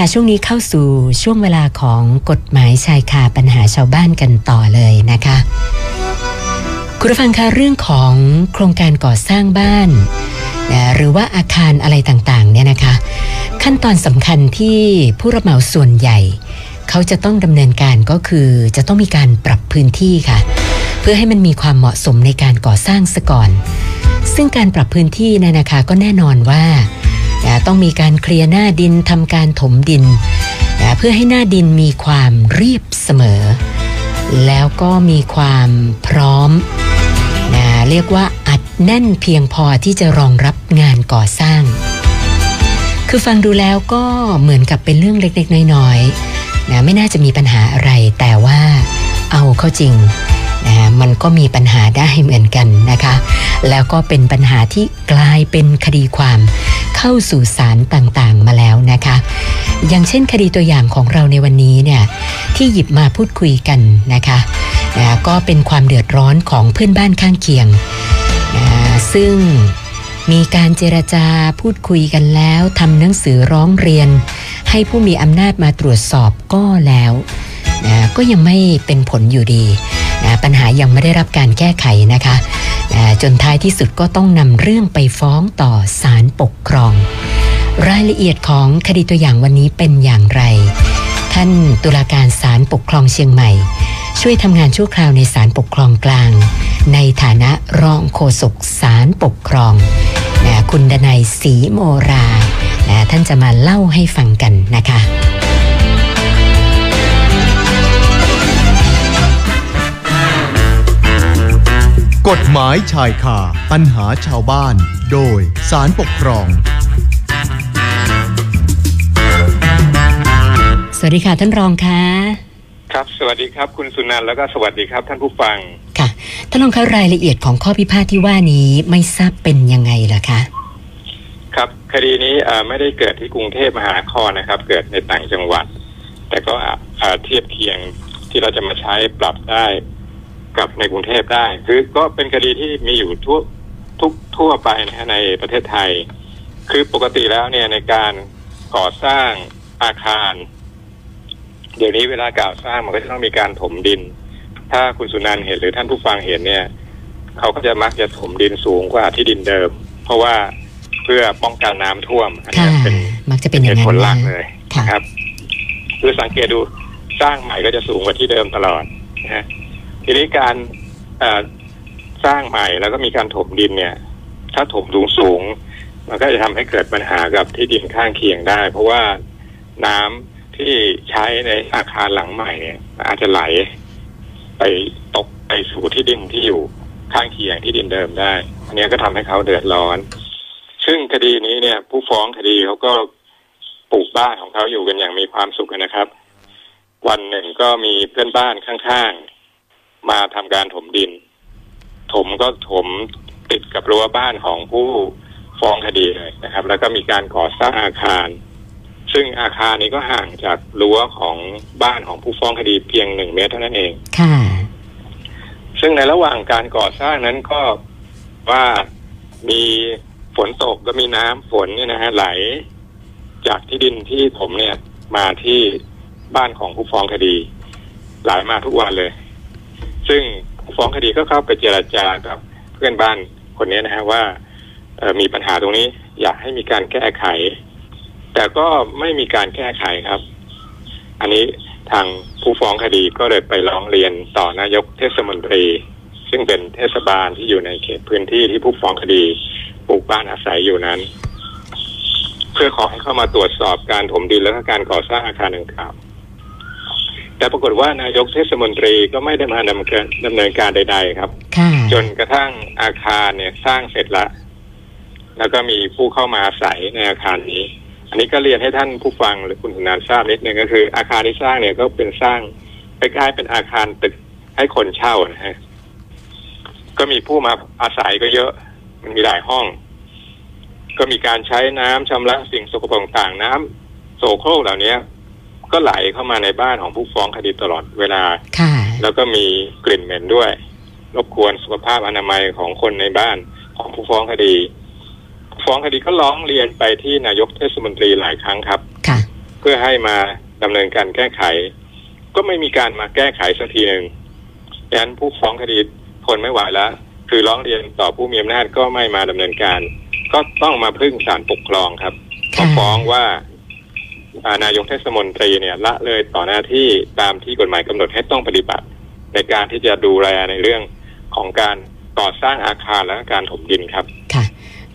ค่ะช่วงนี้เข้าสู่ช่วงเวลาของกฎหมายชายคาปัญหาชาวบ้านกันต่อเลยนะคะ คุณผู้ฟังคะเรื่องของโครงการก่อสร้างบ้านนะหรือว่าอาคารอะไรต่างๆเนี่ยนะคะ ขั้นตอนสำคัญที่ผู้รับเหมาส่วนใหญ่ เขาจะต้องดำเนินการก็คือจะต้องมีการปรับพื้นที่ค่ะ เพื่อให้มันมีความเหมาะสมในการก่อสร้างซะก่อน ซึ่งการปรับพื้นที่เนี่ยนะคะก็แน่นอนว่า นะต้องมีการเคลียร์หน้าดินทำการถมดินนะเพื่อให้หน้าดินมีความเรียบเสมอ แล้วก็มีความพร้อมนะเรียกว่าอัดแน่นเพียงพอที่จะรองรับงานก่อสร้าง คือฟังดูแล้วก็เหมือนกับเป็นเรื่องเล็กๆ น้อยๆนะไม่น่าจะมีปัญหาอะไร แต่ว่าเอาเข้าจริงนะมันก็มีปัญหาได้เหมือนกันนะคะ แล้วก็เป็นปัญหาที่กลายเป็นคดีความ เข้าสู่ศาลต่างๆ มาแล้วนะคะ อย่างเช่นคดีตัวอย่างของเราในวันนี้เนี่ยที่หยิบมาพูดคุยกันนะคะนะก็เป็นความเดือดร้อนของเพื่อนบ้านข้างเคียงนะซึ่งมีการเจรจาพูดคุยกันแล้วทำหนังสือร้องเรียน ให้ผู้มีอำนาจมาตรวจสอบก็แล้วนะก็ยังไม่เป็นผลอยู่ดีนะปัญหายังไม่ได้รับการแก้ไขนะคะนะ จนท้ายที่สุดก็ต้องนำเรื่องไปฟ้องต่อศาลปกครอง รายละเอียดของคดีตัวอย่างวันนี้เป็นอย่างไร ท่านตุลาการศาลปกครองเชียงใหม่ ช่วยทำงานชั่วคราวในศาลปกครองกลาง ในฐานะรองโฆษกศาลปกครองนะคุณดนัยศรีโมรานะท่านจะมาเล่าให้ฟังกันนะคะ กฎหมายชายคาปัญหาชาวบ้าน โดยสารปกครอง สวัสดีค่ะท่านรองคะครับ สวัสดีครับ คุณสุนันท์แล้วก็สวัสดีครับ ท่านผู้ฟังค่ะท่านรองคะรายละเอียดของข้อพิพาทที่ว่านี้ไม่ทราบเป็นยังไงล่ะคะ ครับคดีนี้เอ่อไม่ได้เกิดที่กรุงเทพมหานครนะครับ เกิดในต่างจังหวัด แต่ก็อะเอ่อเทียบเคียงที่เราจะมาใช้ปรับได้ กับในกรุงเทพได้ คือก็เป็นคดีที่มีอยู่ทั่วทุกทั่วไปนะฮะในประเทศไทย คือปกติแล้วเนี่ยในการก่อสร้างอาคาร เดี๋ยวนี้เวลาก่อสร้างมันก็จะต้องมีการถมดิน ถ้าคุณสุนันท์เห็นหรือท่านผู้ฟังเห็นเนี่ยเขาก็จะมักจะถมดินสูงกว่าที่ดินเดิม เพราะว่าเพื่อป้องกันน้ำท่วมอันค่ะนี้เป็นมักจะเป็นอเหย่างตุนั้นผลหลักนะเลยค่ะนะครับคือสังเกตดูสร้างใหม่ก็จะสูงกว่าที่เดิมตลอดนะฮะ ทีนี้การสร้างใหม่แล้วก็มีการถมดินเนี่ย ถ้าถมสูงสูงมันก็จะทำให้เกิดปัญหากับที่ดินข้างเคียงได้ เพราะว่าน้ำที่ใช้ในอาคารหลังใหม่เนี่ย อาจจะไหล ไปตกไปสู่ที่ดินที่อยู่ข้างเคียงที่ดินเดิมได้ อันนี้ก็ทำให้เขาเดือดร้อน ซึ่งคดีนี้เนี่ย ผู้ฟ้องคดีเขาก็ปลูกบ้านของเขาอยู่กันอย่างมีความสุขนะครับ วันหนึ่งก็มีเพื่อนบ้านข้างๆ มาทำการถมดิน ถมก็ถมติดกับรั้วบ้านของผู้ฟ้องคดีเลยนะครับ แล้วก็มีการก่อสร้างอาคาร ซึ่งอาคารนี้ก็ห่างจากรั้วของบ้านของผู้ฟ้องคดีเพียงหนึ่งเมตรเท่านั้นเอง ค่ะ ซึ่งในระหว่างการก่อสร้างนั้นก็ว่ามีฝนตกก็มีน้ำฝนเนี่ยนะฮะไหล จากที่ดินที่ผมเนี่ยมาที่บ้านของผู้ฟ้องคดีไหลมาทุกวันเลย ซึ่งฟ้องคดีก็เข้าไปเจรจากับเพื่อนบ้านคนนี้นะฮะว่ามีปัญหาตรงนี้อยากให้มีการแก้ไข แต่ก็ไม่มีการแก้ไขครับ อันนี้ทางผู้ฟ้องคดีก็เลยไปร้องเรียนต่อนายกเทศมนตรี ซึ่งเป็นเทศบาลที่อยู่ในเขตพื้นที่ที่ผู้ฟ้องคดีปลูกบ้านอาศัยอยู่นั้น เพื่อขอให้เข้ามาตรวจสอบการถมดินและก็การก่อสร้างอาคารดังกล่าว แต่ปรากฏว่านายกเทศมนตรีก็ไม่ได้มาดำเนินดำเนินการใด ๆ ครับค่ะจนกระทั่งอาคารเนี่ยสร้างเสร็จละ แล้วก็มีผู้เข้ามาอาศัยในอาคารนี้ อันนี้ก็เรียนให้ท่านผู้ฟังหรือคุณสุนานทราบนิดนึงก็คือ อาคารที่สร้างเนี่ยก็เป็นสร้างคล้ายๆเป็นอาคารตึกให้คนเช่านะฮะก็มีผู้มาอาศัยก็เยอะ มันมีหลายห้อง ก็มีการใช้น้ำชำระสิ่งสกปรกต่างๆน้ำโสโครกเหล่านี้ ก็ไหลเข้ามาในบ้านของผู้ฟ้องคดีตลอดเวลาค่ะแล้วก็มีกลิ่นเหม็นด้วย รบกวนสุขภาพอนามัยของคนในบ้านของผู้ฟ้องคดี ฟ้องคดีก็ร้องเรียนไปที่นายกเทศมนตรีหลายครั้งครับค่ะเพื่อให้มาดำเนินการแก้ไข ก็ไม่มีการมาแก้ไขสักทีหนึ่งดังนั้นผู้ฟ้องคดีทนไม่ไหวแล้วคือร้องเรียนต่อผู้มีอำนาจก็ไม่มาดำเนินการ ก็ต้องมาพึ่งศาลปกครองครับก็ค่ะฟ้องว่าอ่า นายกเทศมนตรีเนี่ยละเลยต่อหน้าที่ตามที่กฎหมายกำหนดให้ต้องปฏิบัติ ในการที่จะดูแลในเรื่องของการก่อสร้างอาคารและการถมดินครับค่ะ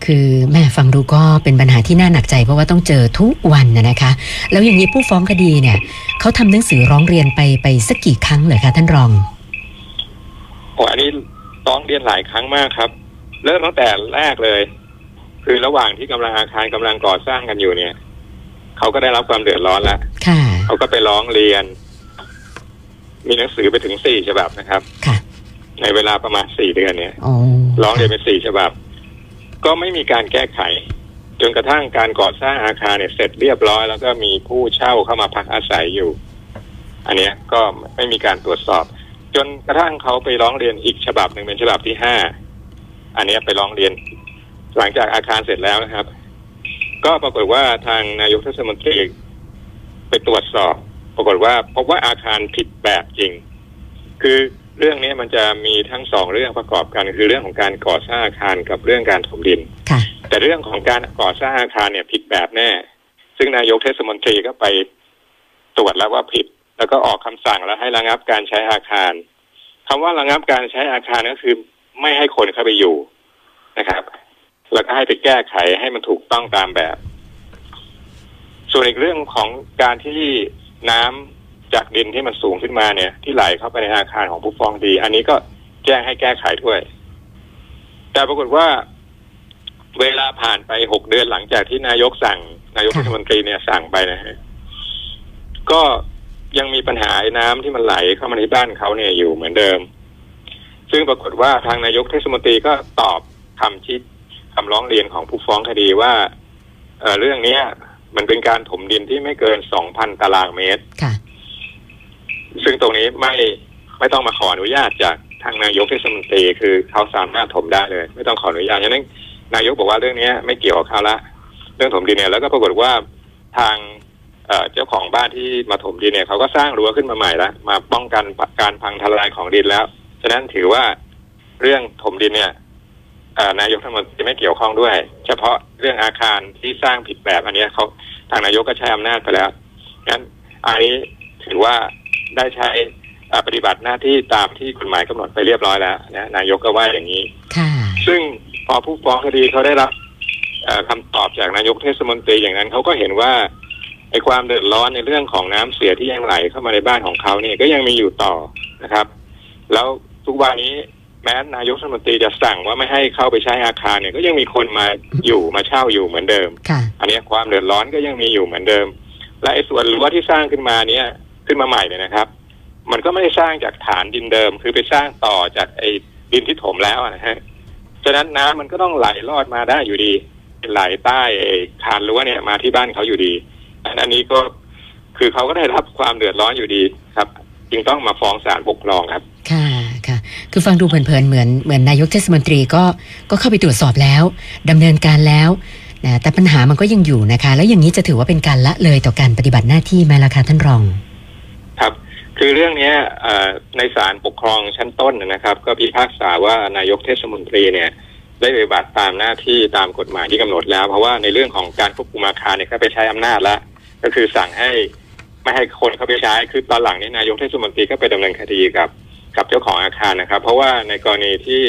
คือแม่ฟังดูก็เป็นปัญหาที่น่าหนักใจเพราะว่าต้องเจอทุกวันนะนะคะ แล้วอย่างนี้ผู้ฟ้องคดีเนี่ยเขาทำหนังสือร้องเรียนไปไปสักกี่ครั้งเหรอคะท่านรองโอ้อันนี้ร้องเรียนหลายครั้งมากครับ เริ่มตั้งแต่แรกเลย คือระหว่างที่กำลังอาคารกำลังก่อสร้างกันอยู่เนี่ย เขาก็ได้รับความเดือดร้อนแล้วค่ะ เขาก็ไปร้องเรียน มีหนังสือไปถึงสี่ฉบับนะครับ ค่ะ ในเวลาประมาณสี่เดือนเนี่ยอ๋อร้องเรียนไปสี่ฉบับ ก็ไม่มีการแก้ไข จนกระทั่งการก่อสร้างอาคารเนี่ยเสร็จเรียบร้อย แล้วก็มีผู้เช่าเข้ามาพักอาศัยอยู่ อันเนี้ยก็ไม่มีการตรวจสอบ จนกระทั่งเขาไปร้องเรียนอีกฉบับหนึ่งเป็นฉบับที่ห้าอันเนี้ยไปร้องเรียน หลังจากอาคารเสร็จแล้วนะครับ ก็ปรากฏว่าทางนายกเทศมนตรีไปตรวจสอบ ปรากฏว่าพบว่าอาคารผิดแบบจริง คือเรื่องนี้มันจะมีทั้งสองเรื่องประกอบกันคือเรื่องของการก่อสร้างอาคารกับเรื่องการถมดินค่ะแต่เรื่องของการก่อสร้างอาคารเนี่ยผิดแบบแน่ ซึ่งนายกเทศมนตรีก็ไปตรวจแล้วว่าผิด แล้วก็ออกคำสั่งแล้วให้ระงับการใช้อาคารคำว่าระงับการใช้อาคารก็คือไม่ให้คนเข้าไปอยู่นะครับ แล้วก็ให้ไปแก้ไขให้มันถูกต้องตามแบบ ส่วนอีกเรื่องของการที่น้ำจากดินที่มันสูงขึ้นมาเนี่ย ที่ไหลเข้าไปในอาคารของผู้ฟ้องดี อันนี้ก็แจ้งให้แก้ไขด้วย แต่ปรากฏว่าเวลาผ่านไปหกเดือนหลังจากที่นายกสั่ง นายกค่ะเทศมนตรีเนี่ยสั่งไปนะฮะก็ยังมีปัญหาไอ้น้ำที่มันไหลเข้ามาในบ้านเขาเนี่ยอยู่เหมือนเดิม ซึ่งปรากฏว่าทางนายกเทศมนตรีก็ตอบคำชี้ คำร้องเรียนของผู้ฟ้องคดีว่าเอ่อเรื่องเนี้ยมันเป็นการถมดินที่ไม่เกินสองพันตารางเมตรค่ะ ซึ่งตรงนี้ไม่ไม่ต้องมาขออนุญาตจากทางนายกเทศมนตรีคือเขาสามารถถมได้เลย ไม่ต้องขออนุญาตฉะนั้นนายกบอกว่าเรื่องเนี้ยไม่เกี่ยวกับเขาละเรื่องถมดินเนี่ยแล้วก็ปรากฏว่าทางเอ่อเจ้าของบ้านที่มาถมดินเนี่ยเขาก็สร้างรั้วขึ้นมาใหม่แล้วมาป้องกันการพังทลายของดินแล้ว ฉะนั้นถือว่าเรื่องถมดินเนี่ยเอ่อ นายกรัฐมนตรีไม่เกี่ยวข้องด้วย เฉพาะเรื่องอาคารที่สร้างผิดแบบอันเนี้ยเขาทางนายกก็ใช้อำนาจไปแล้วงั้นอันนี้ถือว่าได้ใช้เอ่อปฏิบัติหน้าที่ตามที่กฎหมายกำหนดไปเรียบร้อยแล้วนะนายกก็ว่าอย่างนี้ค่ะซึ่งพอผู้ฟ้องคดีเขาได้รับเอ่อคำตอบจากนายกเทศมนตรีอย่างนั้นเขาก็เห็นว่าไอ้ความเดือดร้อนในเรื่องของน้ำเสียที่ยังไหลเข้ามาในบ้านของเขาเนี่ยก็ยังมีอยู่ต่อนะครับ แล้วทุกวันนี้ แม้นายกเทศมนตรีจะสั่งว่าไม่ให้เข้าไปใช้อาคารเนี่ยก็ยังมีคนมาอยู่มาเช่าอยู่เหมือนเดิมค่ะอันเนี้ยความเดือดร้อนก็ยังมีอยู่เหมือนเดิม และไอ้ส่วนรั้วที่สร้างขึ้นมาเนี่ยขึ้นมาใหม่เนี่ยนะครับ มันก็ไม่ได้สร้างจากฐานดินเดิม คือไปสร้างต่อจากไอ้ดินที่ถมแล้วอะนะฮะฉะนั้นน้ำมันก็ต้องไหลลอดมาได้อยู่ดีไหลใต้ไอ้คานรั้วเนี่ยมาที่บ้านเขาอยู่ดี อันนี้ก็คือเขาก็ได้รับความเดือดร้อนอยู่ดีครับ จึงต้องมาฟ้องศาลปกครองครับ ค่ะ คือฟังดูเพลินๆเหมือนเหมือนนายกเทศมนตรีก็ก็เข้าไปตรวจสอบแล้วดำเนินการแล้วนะแต่ปัญหามันก็ยังอยู่นะคะ แล้วอย่างนี้จะถือว่าเป็นการละเลยต่อการปฏิบัติหน้าที่ไหมล่ะคะท่านรอง ครับ คือเรื่องนี้ในศาลปกครองชั้นต้นนะครับ ก็พิพากษาว่านายกเทศมนตรีเนี่ยได้ปฏิบัติตามหน้าที่ตามกฎหมายที่กำหนดแล้ว เพราะว่าในเรื่องของการควบคุมอาคารเนี่ยก็ไปใช้อำนาจแล้วก็คือสั่งให้ไม่ให้คนเข้าไปใช้คือตอนหลังนี้นายกเทศมนตรีก็ไปดำเนินคดีกับ กับเจ้าของอาคารนะครับ เพราะว่าในกรณีที่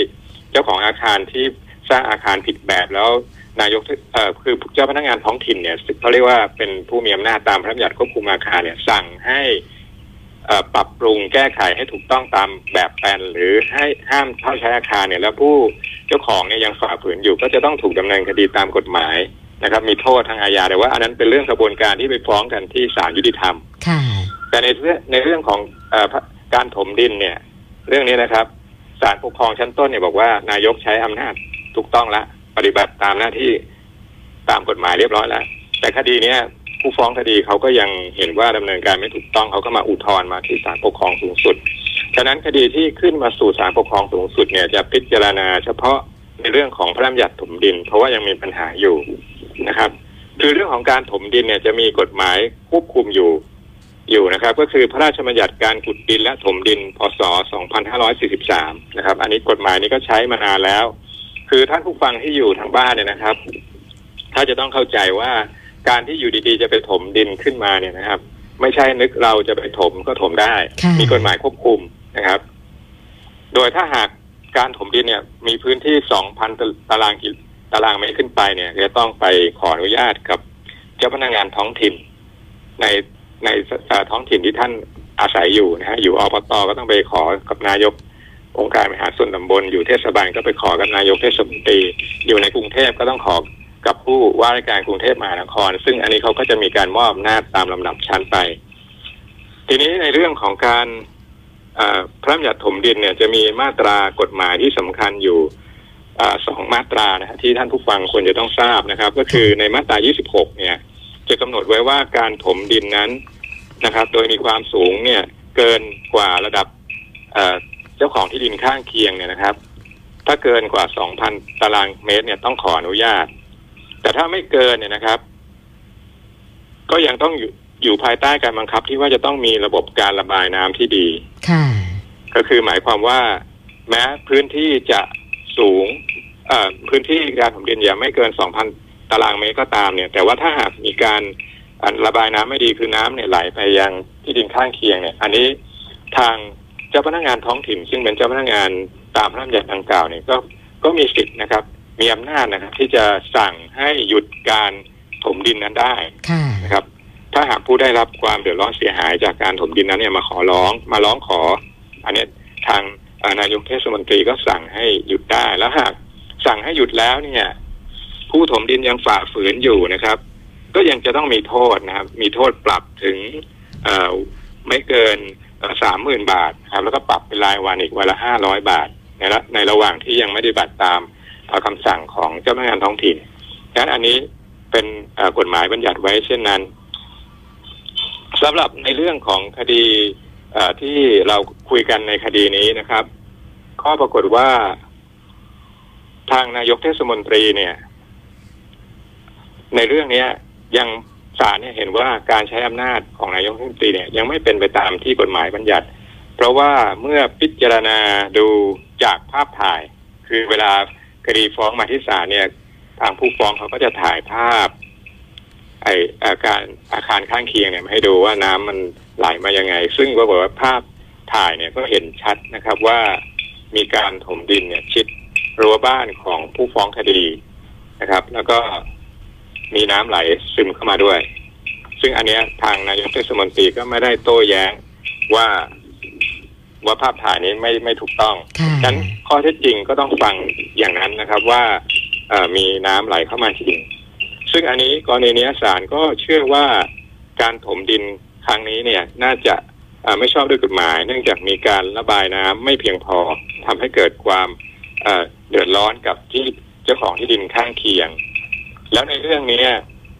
เจ้าของอาคารที่สร้างอาคารผิดแบบแล้วนายกเอ่อคือเจ้าพนักงานท้องถิ่นเนี่ยเขาเรียกว่าเป็นผู้มีอำนาจตามพระราชบัญญัติควบคุมอาคารเนี่ยสั่งให้เอ่อปรับปรุงแก้ไขให้ถูกต้องตามแบบแปลนหรือให้ห้ามเข้าใช้อาคารเนี่ย แล้วผู้เจ้าของเนี่ยยังฝ่าฝืนอยู่ ก็จะต้องถูกดำเนินคดีตามกฎหมายนะครับ มีโทษทางอาญาแต่ว่าอันนั้นเป็นเรื่องกระบวนการที่ไปฟ้องกันที่ศาลยุติธรรมค่ะแต่ในเรื่องในเรื่องของเออการถมดินเนี่ย เรื่องนี้นะครับศาลปกครองชั้นต้นเนี่ยบอกว่านายกใช้อำนาจถูกต้องละ ปฏิบัติตามหน้าที่ตามกฎหมายเรียบร้อยแล้ว แต่คดีเนี้ยผู้ฟ้องคดีเขาก็ยังเห็นว่าดำเนินการไม่ถูกต้องเขาก็มาอุทธรณ์มาที่ศาลปกครองสูงสุด ฉะนั้นคดีที่ขึ้นมาสู่ศาลปกครองสูงสุดเนี่ยจะพิจารณาเฉพาะในเรื่องของพระราชบัญญัติถมดิน เพราะว่ายังมีปัญหาอยู่นะครับ คือเรื่องของการถมดินเนี่ยจะมีกฎหมายควบคุมอยู่ อยู่นะครับ ก็คือพระราชบัญญัติการขุดดินและถมดิน พศ 2543 นะครับ อันนี้กฎหมายนี้ก็ใช้มานานแล้ว คือท่านผู้ฟังที่อยู่ทางบ้านเนี่ยนะครับ ถ้าจะต้องเข้าใจว่าการที่อยู่ดีๆจะไปถมดินขึ้นมาเนี่ยนะครับ ไม่ใช่นึกเราจะไปถมก็ถมได้ค่ะมีกฎหมายควบคุมนะครับ โดยถ้าหากการถมดินเนี่ย มีพื้นที่ 2,000 ตารางกิตารางเมตรขึ้นไปเนี่ยจะต้องไปขออนุญาตกับเจ้าพนักงานท้องถิ่น ใน ในท้องถิ่นที่ท่านอาศัยอยู่นะฮะอยู่อบตก็ต้องไปขอกับนายกองค์การบริหารส่วนตำบลอยู่เทศบาลก็ไปขอกับนายกเทศมนตรีอยู่ในกรุงเทพก็ต้องขอกับผู้ว่าราชการกรุงเทพมหานคร ซึ่งอันนี้เขาก็จะมีการมอบอำนาจตามลำดับชั้นไป ทีนี้ในเรื่องของการพระราชบัญญัติถมดินเนี่ยจะมีมาตรากฎหมายที่สำคัญอยู่อสองมาตรานะฮะที่ท่านผู้ฟังควรจะต้องทราบนะครับ ก็คือในมาตรา 26 เนี่ย จะกำหนดไว้ว่าการถมดินนั้นนะครับ โดยมีความสูงเนี่ยเกินกว่าระดับเอ่อเจ้าของที่ดินข้างเคียงเนี่ยนะครับ ถ้าเกินกว่า 2,000 ตารางเมตรเนี่ยต้องขออนุญาต แต่ถ้าไม่เกินเนี่ยนะครับ ก็ยังต้องอยู่อยู่ภายใต้การบังคับที่ว่าจะต้องมีระบบการระบายน้ำที่ดีค่ะก็คือหมายความว่า แม้พื้นที่จะสูงเอ่อพื้นที่การถมดินอย่าไม่เกิน 2,000 ตารางเมตรก็ตามเนี่ย แต่ว่าถ้าหากมีการอ่าระบายน้ำไม่ดีคือน้ำเนี่ยไหลไปยังที่ดินข้างเคียงเนี่ย อันนี้ทางเจ้าพนักงานท้องถิ่น ซึ่งเป็นเจ้าพนักงานตามพระราชบัญญัติดังกล่าวเนี่ยก็ก็มีสิทธิ์นะครับ มีอำนาจนะครับ ที่จะสั่งให้หยุดการถมดินนั้นได้ค่ะนะครับ ถ้าหากผู้ได้รับความเดือดร้อนเสียหายจากการถมดินนั้นเนี่ยมาขอร้องมาร้องขอ อันเนี้ยทางเอ่อนายกเทศมนตรีก็สั่งให้หยุดได้แล้วหากสั่งให้หยุดแล้วเนี่ย ผู้ถมดินยังฝ่าฝืนอยู่นะครับ ก็ยังจะต้องมีโทษนะครับ มีโทษปรับถึงไม่เกินสามหมื่นบาทครับ แล้วก็ปรับเป็นรายวันอีกวันละห้าร้อยบาทในระในระหว่างที่ยังไม่ได้บัตรตามเอ่อคำสั่งของเจ้าพนักงานท้องถิ่นดังนั้นอันนี้เป็นกฎหมายบัญญัติไว้เช่นนั้นสำหรับในเรื่องของคดีที่เราคุยกันในคดีนี้นะครับก็ปรากฏว่า ทางนายกเทศมนตรีเนี่ย ในเรื่องเนี้ยยังศาลเนี่ยเห็นว่าการใช้อำนาจของนายกเทศมนตรีเนี่ยยังไม่เป็นไปตามที่กฎหมายบัญญัติ เพราะว่าเมื่อพิจารณาดูจากภาพถ่าย คือเวลาคดีฟ้องมาที่ศาลเนี่ย ทางผู้ฟ้องเขาก็จะถ่ายภาพ ไออาการอาคารข้างเคียงเนี่ยมาให้ดูว่าน้ำมันไหลมายังไง ซึ่งก็บอกว่าภาพถ่ายเนี่ยก็เห็นชัดนะครับว่ามีการถมดินเนี่ยชิดรั้วบ้านของผู้ฟ้องคดีนะครับ แล้วก็ มีน้ำไหลซึมเข้ามาด้วย ซึ่งอันเนี้ยทางนายกเทศมนตรีก็ไม่ได้โต้แย้งว่าว่าภาพถ่ายนี้ไม่ไม่ถูกต้องค่ะฉะนั้นข้อเท็จจริงก็ต้องฟังอย่างนั้นนะครับว่าเอ่อมีน้ำไหลเข้ามาจริง ซึ่งอันนี้กรณีเนี้ยศาลก็เชื่อว่าการถมดินครั้งนี้เนี่ยน่าจะเอ่อไม่ชอบด้วยกฎหมาย เนื่องจากมีการระบายน้ำไม่เพียงพอทำให้เกิดความเอ่อเดือดร้อนกับที่เจ้าของที่ดินข้างเคียง แล้วในเรื่องนี้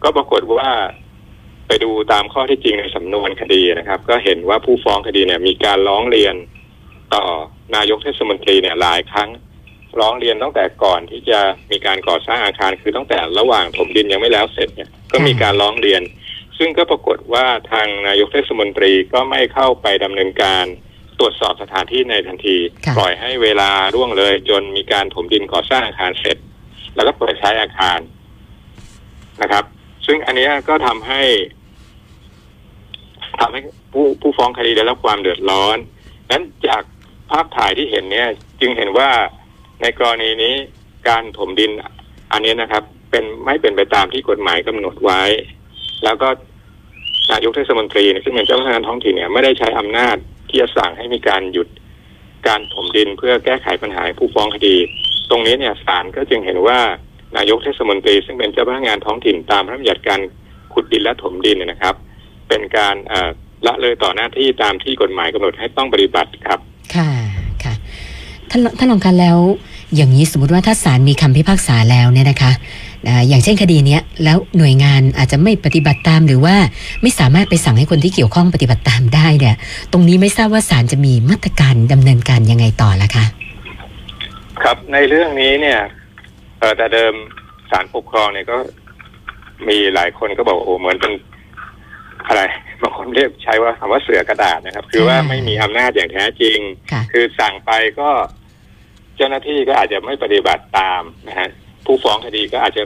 ก็ปรากฏว่าไปดูตามข้อที่จริงในสำนวนคดีนะครับ ก็เห็นว่าผู้ฟ้องคดีเนี่ย มีการร้องเรียนต่อนายกเทศมนตรีเนี่ยหลายครั้ง ร้องเรียนตั้งแต่ก่อนที่จะมีการก่อสร้างอาคารคือตั้งแต่ระหว่างถมดินยังไม่แล้วเสร็จเนี่ยก็มีการร้องเรียน ซึ่งก็ปรากฏว่าทางนายกเทศมนตรีก็ไม่เข้าไปดำเนินการตรวจสอบสถานที่ในทันทีค่ะปล่อยให้เวลาร่วงเลยจนมีการถมดินก่อสร้างอาคารเสร็จ แล้วก็เปิดใช้อาคาร นะครับ ซึ่งอันนี้ก็ทำให้ทำให้ผู้ผู้ฟ้องคดีได้รับความเดือดร้อนนั้นจากภาพถ่ายที่เห็นเนี่ย จึงเห็นว่าในกรณีนี้การถมดินอันนี้นะครับ เป็นไม่เป็นไปตามที่กฎหมายกำหนดไว้ แล้วก็นายกเทศมนตรีซึ่งเป็นเจ้าพนักงานท้องถิ่นเนี่ยไม่ได้ใช้อำนาจที่จะสั่งให้มีการหยุดการถมดินเพื่อแก้ไขปัญหาผู้ฟ้องคดี ตรงนี้เนี่ยศาลก็จึงเห็นว่า นายกเทศมนตรี ซึ่งเป็นเจ้าพนักงานท้องถิ่นตามพระราชบัญญัติการขุดดินและถมดินเนี่ยนะครับ เป็นการเอ่อละเลยต่อหน้าที่ตามที่กฎหมายกำหนดให้ต้องปฏิบัติครับ ค่ะค่ะท่านท่านรองการแล้ว อย่างนี้สมมติว่าถ้าศาลมีคำพิพากษาแล้วเนี่ยนะคะอ่าอย่างเช่นคดีเนี้ยแล้วหน่วยงานอาจจะไม่ปฏิบัติตามหรือว่าไม่สามารถไปสั่งให้คนที่เกี่ยวข้องปฏิบัติตามได้เนี่ยตรงนี้ไม่ทราบว่าศาลจะมีมาตรการดำเนินการยังไงต่อละคะ ครับในเรื่องนี้เนี่ยเออแต่เดิมศาลปกครองเนี่ยก็มีหลายคนก็บอกโอ้เหมือนเป็นอะไรบางคนเรียกใช้ว่าคำว่าเสือกระดาษนะครับ คือว่าไม่มีอำนาจอย่างแท้จริงค่ะคือสั่งไปก็ เจ้าหน้าที่ก็อาจจะไม่ปฏิบัติตามนะฮะผู้ฟ้องคดีก็อาจจะ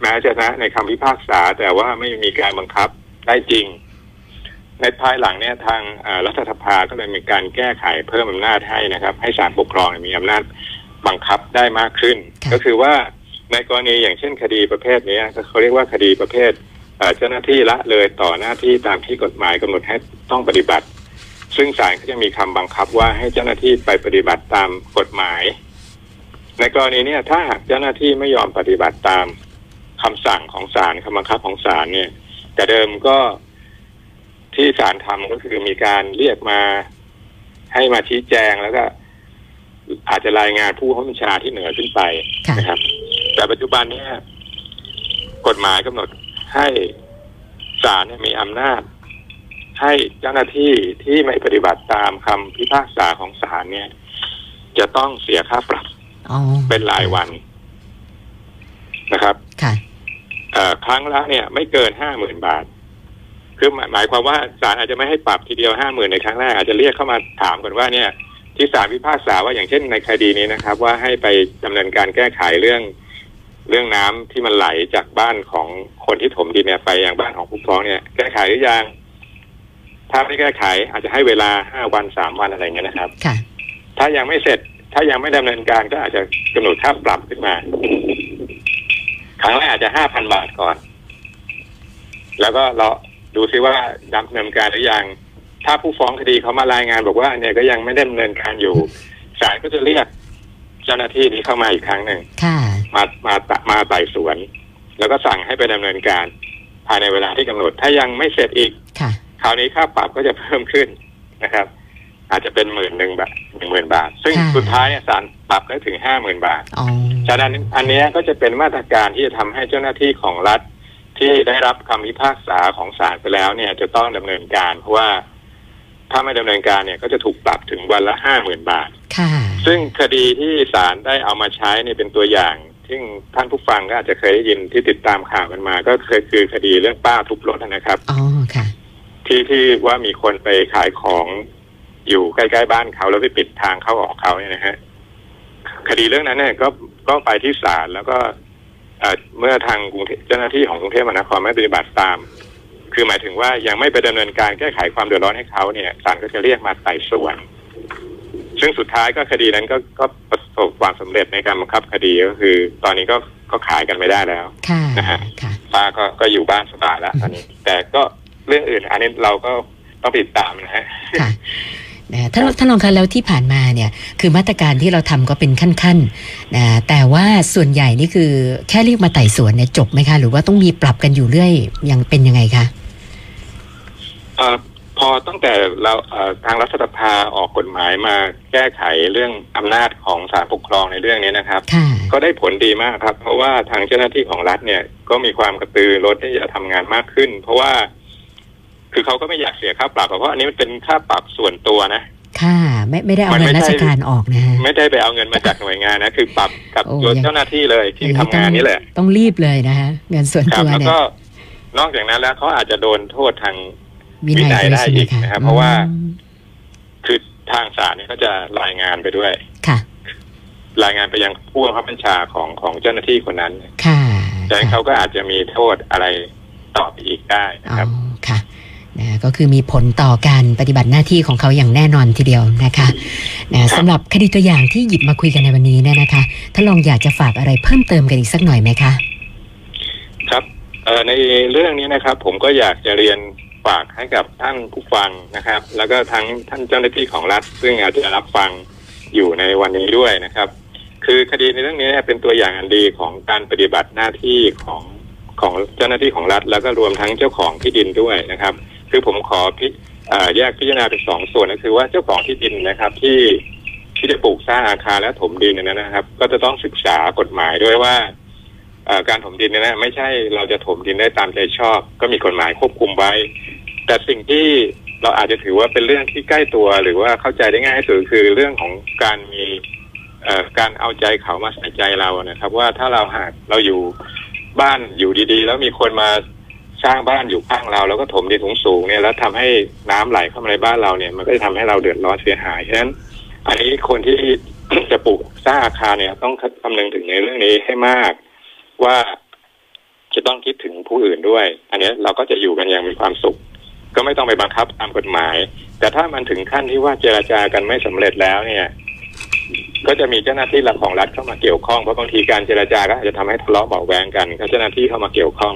แม้จะชนะ ในคำพิพากษา แต่ว่าไม่มีการบังคับได้จริง ในภายหลังเนี่ยทางเอ่อรัฐสภาก็เลยมีการแก้ไขเพิ่มอำนาจให้นะครับ ให้ศาลปกครองเนี่ยมีอำนาจ บังคับได้มากขึ้นค่ะก็คือว่าในกรณีอย่างเช่นคดีประเภทเนี้ยก็เขาเรียกว่าคดีประเภทเอ่อเจ้าหน้าที่ละเลยต่อหน้าที่ตามที่กฎหมายกำหนดให้ต้องปฏิบัติ ซึ่งศาลก็จะมีคำบังคับว่าให้เจ้าหน้าที่ไปปฏิบัติตามกฎหมาย ในกรณีเนี้ยถ้าหากเจ้าหน้าที่ไม่ยอมปฏิบัติตามคำสั่งของศาลคำบังคับของศาลเนี่ย แต่เดิมก็ที่ศาลทำก็คือมีการเรียกมาให้มาชี้แจงแล้วก็ อาจจะรายงานผู้บัญชาที่เหนือขึ้นไปค่ะนะครับ แต่ปัจจุบันเนี้กฎหมายกำหนดให้ศาลเนี่ยมีอำนาจ ให้เจ้าหน้าที่ที่ไม่ปฏิบัติตามคำพิพากษาของศาลเนี่ย จะต้องเสียค่าปรับอ๋อเป็นรายวันนะครับค่ะเอ่อครั้งละเนี่ย ไม่เกินห้าหมื่นบาท คือหมายหมายความว่าศาลอาจจะไม่ให้ปรับทีเดียวห้าหมื่นในครั้งแรกอาจจะเรียกเข้ามาถามก่อนว่าเนี่ย ที่ศาลพิพากษาว่าอย่างเช่นในคดีนี้นะครับ ว่าให้ไปดำเนินการแก้ไขเรื่อง เรื่องน้ำที่มันไหลจากบ้านของคนที่ถมดินเนี่ยไปยังบ้านของผู้ฟ้องเนี่ย แก้ไขหรือยัง ถ้าไม่แก้ไข อาจจะให้เวลาห้าวันสามวันอะไรอย่างเงี้ยนะครับค่ะถ้ายังไม่เสร็จ ถ้ายังไม่ดำเนินการก็อาจจะกำหนดค่าปรับขึ้นมาครั้งแรกอาจจะห้าพันบาทก่อน แล้วก็เราดูซิว่าดำเนินการหรือยัง ถ้าผู้ฟ้องคดีเขามารายงานบอกว่าเนี่ยก็ยังไม่ได้ดำเนินการอยู่ศาลก็จะเรียกเจ้าหน้าที่นี้เข้ามาอีกครั้งหนึ่งค่ะมามาตะมาไต่สวน แล้วก็สั่งให้ไปดำเนินการ ภายในเวลาที่กำหนด ถ้ายังไม่เสร็จอีกค่ะคราวนี้ค่าปรับก็จะเพิ่มขึ้นนะครับ อาจจะเป็นหมื่นหนึ่งบาทหนึ่งหมื่นบาท ซึ่งค่ะสุดท้ายเนี่ยศาลปรับได้ถึงห้าหมื่นบาทอ๋อฉะนั้นอันเนี้ยก็จะเป็นมาตรการที่จะทำให้เจ้าหน้าที่ของรัฐที่ได้รับคำพิพากษาของศาลไปแล้วเนี่ยจะต้องดำเนินการเพราะว่า ถ้าไม่ดำเนินการเนี่ยก็จะถูกปรับถึงวันละห้าหมื่นบาท ค่ะ ซึ่งคดีที่ศาลได้เอามาใช้เนี่ยเป็นตัวอย่าง ซึ่งท่านผู้ฟังก็อาจจะเคยได้ยินที่ติดตามข่าวกันมา ก็เคยคือคดีเรื่องป้าทุบรถนะครับ อ๋อ ค่ะ ที่ที่ว่ามีคนไปขายของอยู่ใกล้ๆบ้านเขาแล้วไปปิดทางเข้าออกเขาเนี่ยนะฮะ คดีเรื่องนั้นเนี่ยก็ก็ไปที่ศาลแล้วก็เอ่อเมื่อทางกรุงเทพเจ้าหน้าที่ของกรุงเทพมหานครไม่ปฏิบัติตาม คือหมายถึงว่ายังไม่ไปดำเนินการแก้ไขความเดือดร้อนให้เขาเนี่ยศาลก็จะเรียกมาไต่สวน ซึ่งสุดท้ายก็คดีนั้นก็ก็ประสบความสำเร็จในการบังคับคดีก็คือ ตอนนี้ก็ก็ขายกันไม่ได้แล้วค่ะนะฮะค่ะป้าก็ก็อยู่บ้านสบายแล้วตอนนี้ แต่ก็เรื่องอื่น อันนี้เราก็ต้องติดตามนะฮะค่ะนะท่านท่านรองคะแล้วที่ผ่านมาเนี่ยคือมาตรการที่เราทำก็เป็นขั้นๆนะแต่ว่าส่วนใหญ่นี่คือแค่เรียกมาไต่สวนเนี่ยจบไหมคะ หรือว่าต้องมีปรับกันอยู่เรื่อยยังเป็นยังไงคะเอ่อ พอตั้งแต่เราเอ่อทางรัฐสภาออกกฎหมายมาแก้ไขเรื่องอำนาจของศาลปกครองในเรื่องนี้นะครับค่ะก็ได้ผลดีมากครับ เพราะว่าทางเจ้าหน้าที่ของรัฐเนี่ยก็มีความกระตือร้นที่จะทำงานมากขึ้น เพราะว่า คือเขาก็ไม่อยากเสียค่าปรับเพราะอันนี้มันเป็นค่าปรับส่วนตัวนะค่ะไม่ไม่ได้เอามันเงิไม่นราชใช่การออกนะฮะไม่ได้ไปเอาเงินมาจากหน่วยงานนะ คือปรับกับโอ้ตัวยังเจ้าหน้าที่เลยที่ทำงานนี่แหละ ต้องรีบเลยนะคะเงินส่วนครับตัวแล้วเนี่ยก็นอกจากนั้นแล้วเขาอาจจะโดนโทษทาง วินัยวินัยด้วยได้ใช่ไหมอีกคะนะครับ เพราะว่าอืมคือทางศาลเนี่ยก็จะรายงานไปด้วย ค่ะ รายงานไปยังผู้บังคับบัญชาของของเจ้าหน้าที่คนนั้น ค่ะดังนั้นเขาก็อาจจะมีโทษอะไรต่อไปอีกได้นะอ๋อครับค่ะนะก็คือมีผลต่อการปฏิบัติหน้าที่ของเขาอย่างแน่นอนทีเดียวนะคะนะสำหรับคดีตัวอย่างที่หยิบมาคุยกันในวันนี้เนี่ยนะคะถ้าลองอยากจะฝากอะไรเพิ่มเติมกันอีกสักหน่อยไหมคะ ครับเอ่อในเรื่องนี้นะครับ ผมก็อยากจะเรียน ฝากให้กับท่านผู้ฟังนะครับ แล้วก็ทั้งท่านเจ้าหน้าที่ของรัฐ ซึ่งอาจจะรับฟังอยู่ในวันนี้ด้วยนะครับ คือคดีในเรื่องนี้เป็นตัวอย่างอันดีของการปฏิบัติหน้าที่ของของเจ้าหน้าที่ของรัฐ แล้วก็รวมทั้งเจ้าของที่ดินด้วยนะครับ คือผมขอพิแยกพิจารณาเป็นสองส่วนก็คือว่าเจ้าของที่ดินนะครับที่ที่จะปลูกสร้างอาคารและถมดินเนยนนะครับ ก็จะต้องศึกษากฎหมายด้วยว่า การถมดินเนี่ยนะไม่ใช่เราจะถมดินได้ตามใจชอบ ก็มีกฎหมายควบคุมไว้ แต่สิ่งที่เราอาจจะถือว่าเป็นเรื่องที่ใกล้ตัวหรือว่าเข้าใจได้ง่ายที่สุดคือเรื่องของการมีการเอาใจเขามาใส่ใจเรานะครับ ว่าถ้าเราหากเราอยู่บ้านอยู่ดีๆ แล้วมีคนมาสร้างบ้านอยู่ข้างเรา แล้วก็ถมดินสูงๆเนี่ยแล้วทำให้น้ำไหลเข้ามาในบ้านเราเนี่ย มันก็จะทำให้เราเดือดร้อนเสียหายฉะนั้น อันนี้คนที่จะปลูกสร้างอาคารเนี่ย ต้องคำนึงถึงในเรื่องนี้ให้มาก ว่าจะต้องคิดถึงผู้อื่นด้วย อันนี้เราก็จะอยู่กันอย่างมีความสุข ก็ไม่ต้องไปบังคับตามกฎหมาย แต่ถ้ามันถึงขั้นที่ว่าเจราจากันไม่สำเร็จแล้วเนี่ย ก็จะมีเจ้าหน้าที่หลักของรัฐเข้ามาเกี่ยวข้องเพราะบางทีการเจราจาก็อาจจะทำให้ทะเลาะเบาแวงกันก็เจ้าหน้าที่เข้ามาเกี่ยวข้อง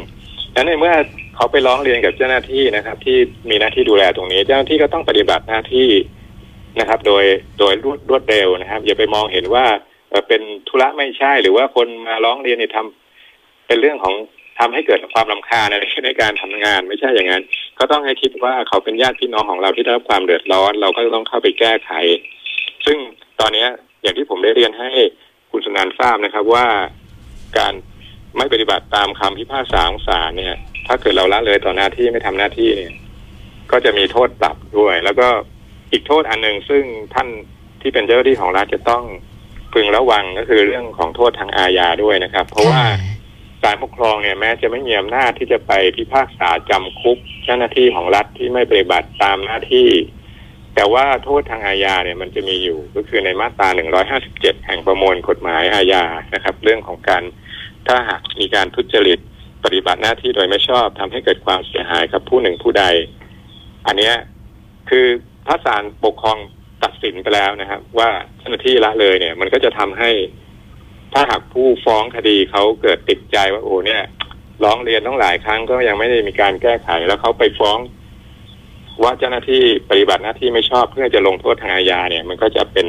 ดังนั้นในเมื่อเขาไปร้องเรียนกับเจ้าหน้าที่นะครับ ที่มีหน้าที่ดูแลตรงนี้ เจ้าหน้าที่ก็ต้องปฏิบัติหน้าที่นะครับ โดยโดยรวดรวดเร็วนะครับ อย่าไปมองเห็นว่าเอ่อเป็นธุระไม่ใช่หรือว่าคนมาร้องเรียนเนี่ยทำ เป็นเรื่องของทำให้เกิดความลำคาญในในการทำงาน ไม่ใช่อย่างนั้น ก็ต้องให้คิดว่าเขาเป็นญาติพี่น้องของเราที่ได้รับความเดือดร้อน เราก็ต้องเข้าไปแก้ไข ซึ่งตอนเนี้ยอย่างที่ผมได้เรียนให้คุณสุนันท์ทราบนะครับว่าการไม่ปฏิบัติตามคำพิพากษาของศาลเนี่ย ถ้าเกิดเราละเลยต่อหน้าที่ไม่ทำหน้าที่เนี่ย ก็จะมีโทษปรับด้วย แล้วก็อีกโทษอันหนึ่งซึ่งท่านที่เป็นเจ้าหน้าที่ของรัฐจะต้องพึงระวังก็คือเรื่องของโทษทางอาญาด้วยนะครับ เพราะว่า ศาลปกครองเนี่ยแม้จะไม่มีอำนาจที่จะไปพิพากษาจำคุกเจ้าหน้าที่ของรัฐที่ไม่ปฏิบัติตามหน้าที่ แต่ว่าโทษทางอาญาเนี่ยมันจะมีอยู่ก็คือในมาตรา 157 แห่งประมวลกฎหมายอาญานะครับ เรื่องของการถ้าหากมีการทุจริตปฏิบัติหน้าที่โดยไม่ชอบทำให้เกิดความเสียหายกับผู้หนึ่งผู้ใด อันเนี้ยคือถ้าศาลปกครองตัดสินไปแล้วนะครับ ว่าเจ้าหน้าที่ละเลยเนี่ย มันก็จะทำให้ ถ้าหากผู้ฟ้องคดีเขาเกิดติดใจว่าโอ้เนี่ย ร้องเรียนต้องหลายครั้งก็ยังไม่ได้มีการแก้ไขแล้วเขาไปฟ้อง ว่าเจ้าหน้าที่ปฏิบัติหน้าที่ไม่ชอบเพื่อจะลงโทษทางอาญาเนี่ย มันก็จะเป็น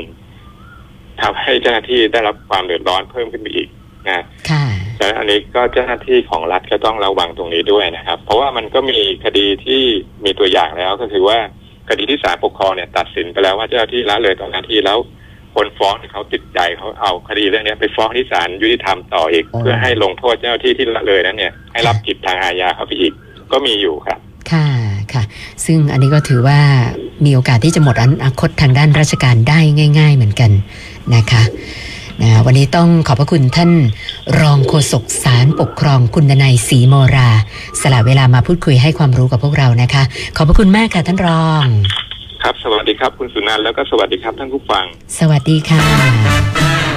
ทำให้เจ้าหน้าที่ได้รับความเดือดร้อนเพิ่มขึ้นไปอีกนะค่ะดังนั้นอันนี้ก็เจ้าหน้าที่ของรัฐก็ต้องระวังตรงนี้ด้วยนะครับ เพราะว่ามันก็มีคดีที่มีตัวอย่างแล้วก็คือว่าคดีที่ศาลปกครองเนี่ย ตัดสินไปแล้วว่าเจ้าหน้าที่ละเลยต่อหน้าที่แล้ว คนฟ้องเนี่ยเขาติดใจเขาเอาคดีเรื่องเนี้ยไปฟ้องที่ศาลยุติธรรมต่ออีกอ๋อเพื่อให้ลงโทษเจ้าหน้าที่ที่ละเลยนั้นเนี่ยให้รับผิดทางอาญาเข้าไปอีกก็มีอยู่ครับค่ะค่ะ ซึ่งอันนี้ก็ถือว่ามีโอกาสที่จะหมดอนาคตทางด้านราชการได้ง่าย ๆ เหมือนกันนะคะนะวันนี้ต้องขอบพระคุณท่านรองโฆษกสารปกครองคุณดนัยศรีโมรา สละเวลามาพูดคุยให้ความรู้กับพวกเรานะคะ ขอบพระคุณมากค่ะท่านรอง ครับ สวัสดีครับ คุณสุนันท์แล้วก็สวัสดีครับท่านผู้ฟัง สวัสดีค่ะ